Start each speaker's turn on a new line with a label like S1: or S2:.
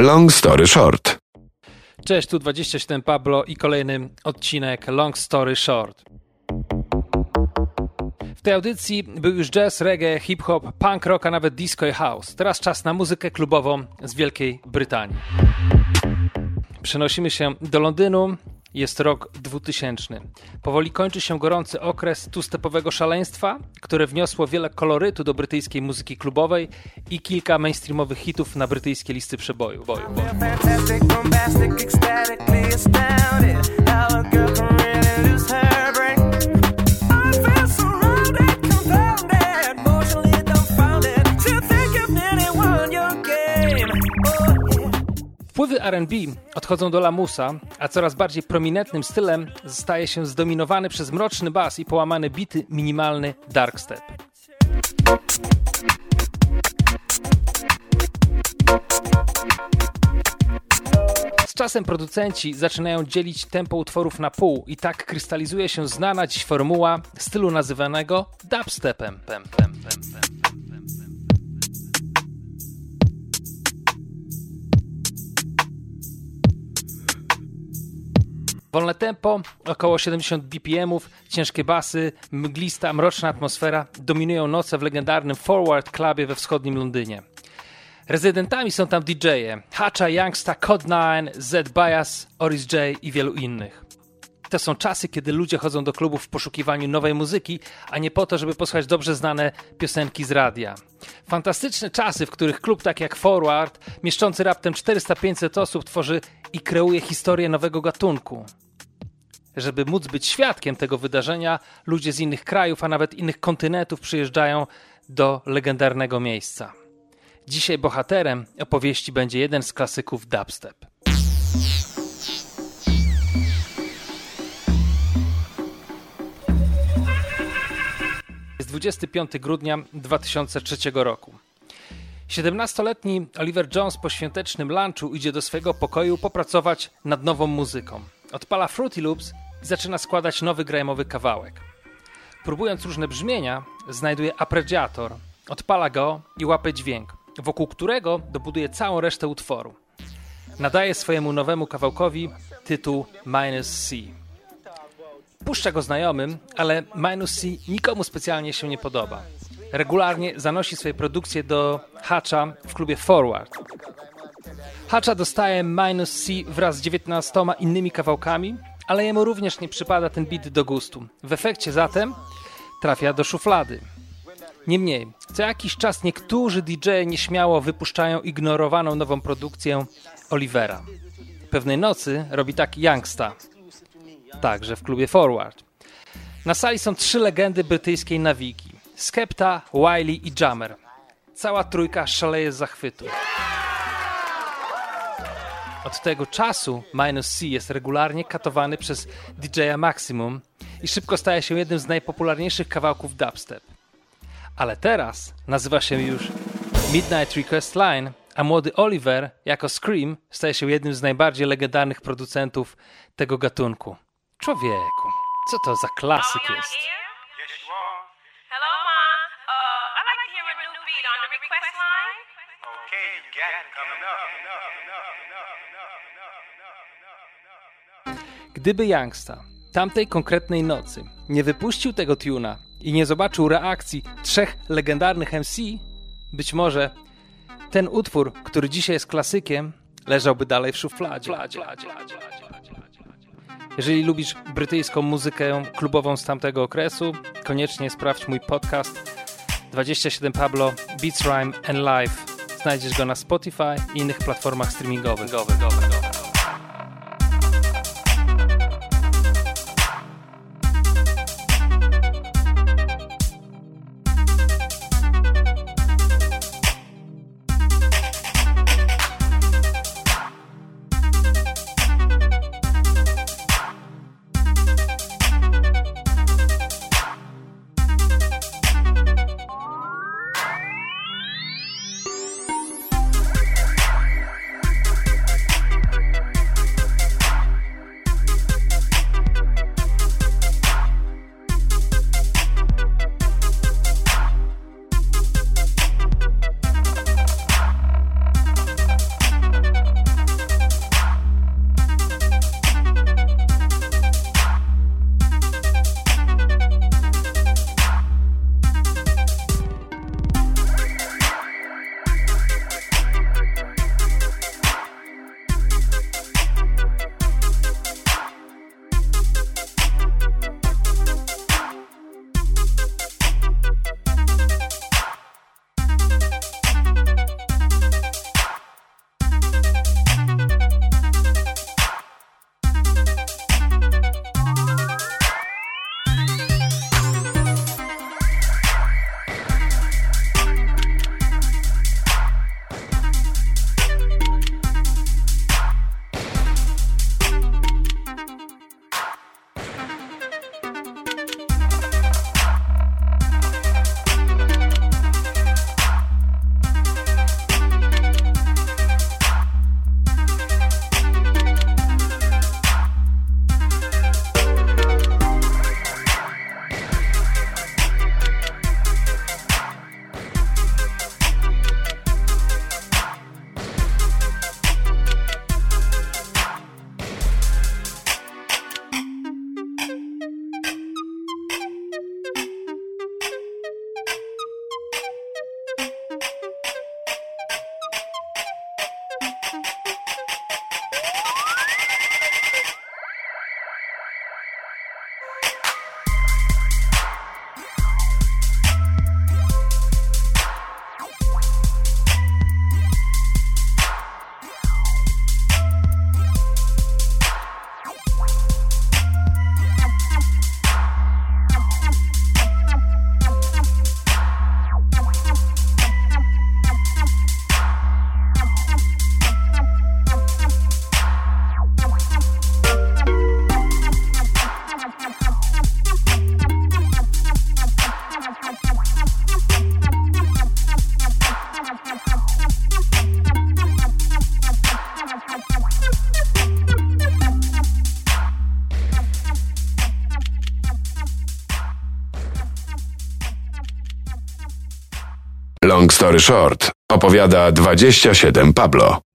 S1: Long Story Short.
S2: Cześć, tu 27 Pablo i kolejny odcinek Long Story Short. W tej audycji był już jazz, reggae, hip-hop, punk rock, a nawet disco i house. Teraz czas na muzykę klubową z Wielkiej Brytanii. Przenosimy się do Londynu, jest rok 2000. Powoli kończy się gorący okres two-stepowego szaleństwa, które wniosło wiele kolorytu do brytyjskiej muzyki klubowej i kilka mainstreamowych hitów na brytyjskie listy przeboju. Boju, boju. Wpływy R&B odchodzą do lamusa, a coraz bardziej prominentnym stylem staje się zdominowany przez mroczny bas i połamane bity minimalny darkstep. Z czasem producenci zaczynają dzielić tempo utworów na pół i tak krystalizuje się znana dziś formuła stylu nazywanego dubstepem. Pem, pem, pem, Wolne tempo, około 70 BPM-ów, ciężkie basy, mglista, mroczna atmosfera dominują noce w legendarnym Forward Clubie we wschodnim Londynie. Rezydentami są tam DJ-e Hacha, Youngsta, Code9, Z Bias, Oris J i wielu innych. To są czasy, kiedy ludzie chodzą do klubów w poszukiwaniu nowej muzyki, a nie po to, żeby posłuchać dobrze znane piosenki z radia. Fantastyczne czasy, w których klub tak jak Forward, mieszczący raptem 400-500 osób, tworzy i kreuje historię nowego gatunku. Żeby móc być świadkiem tego wydarzenia, ludzie z innych krajów, a nawet innych kontynentów przyjeżdżają do legendarnego miejsca. Dzisiaj bohaterem opowieści będzie jeden z klasyków dubstep. Jest 25 grudnia 2003 roku. 17-letni Oliver Jones po świątecznym lunchu idzie do swojego pokoju popracować nad nową muzyką. Odpala Fruity Loops i zaczyna składać nowy grajmowy kawałek. Próbując różne brzmienia, znajduje arpeggiator, odpala go i łapie dźwięk, wokół którego dobuduje całą resztę utworu. Nadaje swojemu nowemu kawałkowi tytuł Minus C. Puszcza go znajomym, ale Minus C nikomu specjalnie się nie podoba. Regularnie zanosi swoje produkcje do Hatcha w klubie Forward. Hatcha dostaje Minus C wraz z 19 innymi kawałkami, ale jemu również nie przypada ten beat do gustu. W efekcie zatem trafia do szuflady. Niemniej, co jakiś czas niektórzy DJ nieśmiało wypuszczają ignorowaną nową produkcję Olivera. Pewnej nocy robi tak Youngsta, także w klubie Forward. Na sali są trzy legendy brytyjskiej nawiki. Skepta, Wiley i Jammer. Cała trójka szaleje z zachwytu. Od tego czasu Minus C jest regularnie katowany przez DJ-a Maximum i szybko staje się jednym z najpopularniejszych kawałków dubstep. Ale teraz nazywa się już Midnight Request Line, a młody Oliver jako Scream staje się jednym z najbardziej legendarnych producentów tego gatunku. Człowieku, co to za klasyk
S3: Oh,
S2: jest?
S3: Uh.
S2: Gdyby Youngsta tamtej konkretnej nocy nie wypuścił tego tuna i nie zobaczył reakcji trzech legendarnych MC, być może ten utwór, który dzisiaj jest klasykiem, leżałby dalej w szufladzie. Jeżeli lubisz brytyjską muzykę klubową z tamtego okresu, koniecznie sprawdź mój podcast 27 Pablo Beats Rhyme and Live. Znajdziesz go na Spotify i innych platformach streamingowych.
S1: Long story short, opowiada 27 Pablo.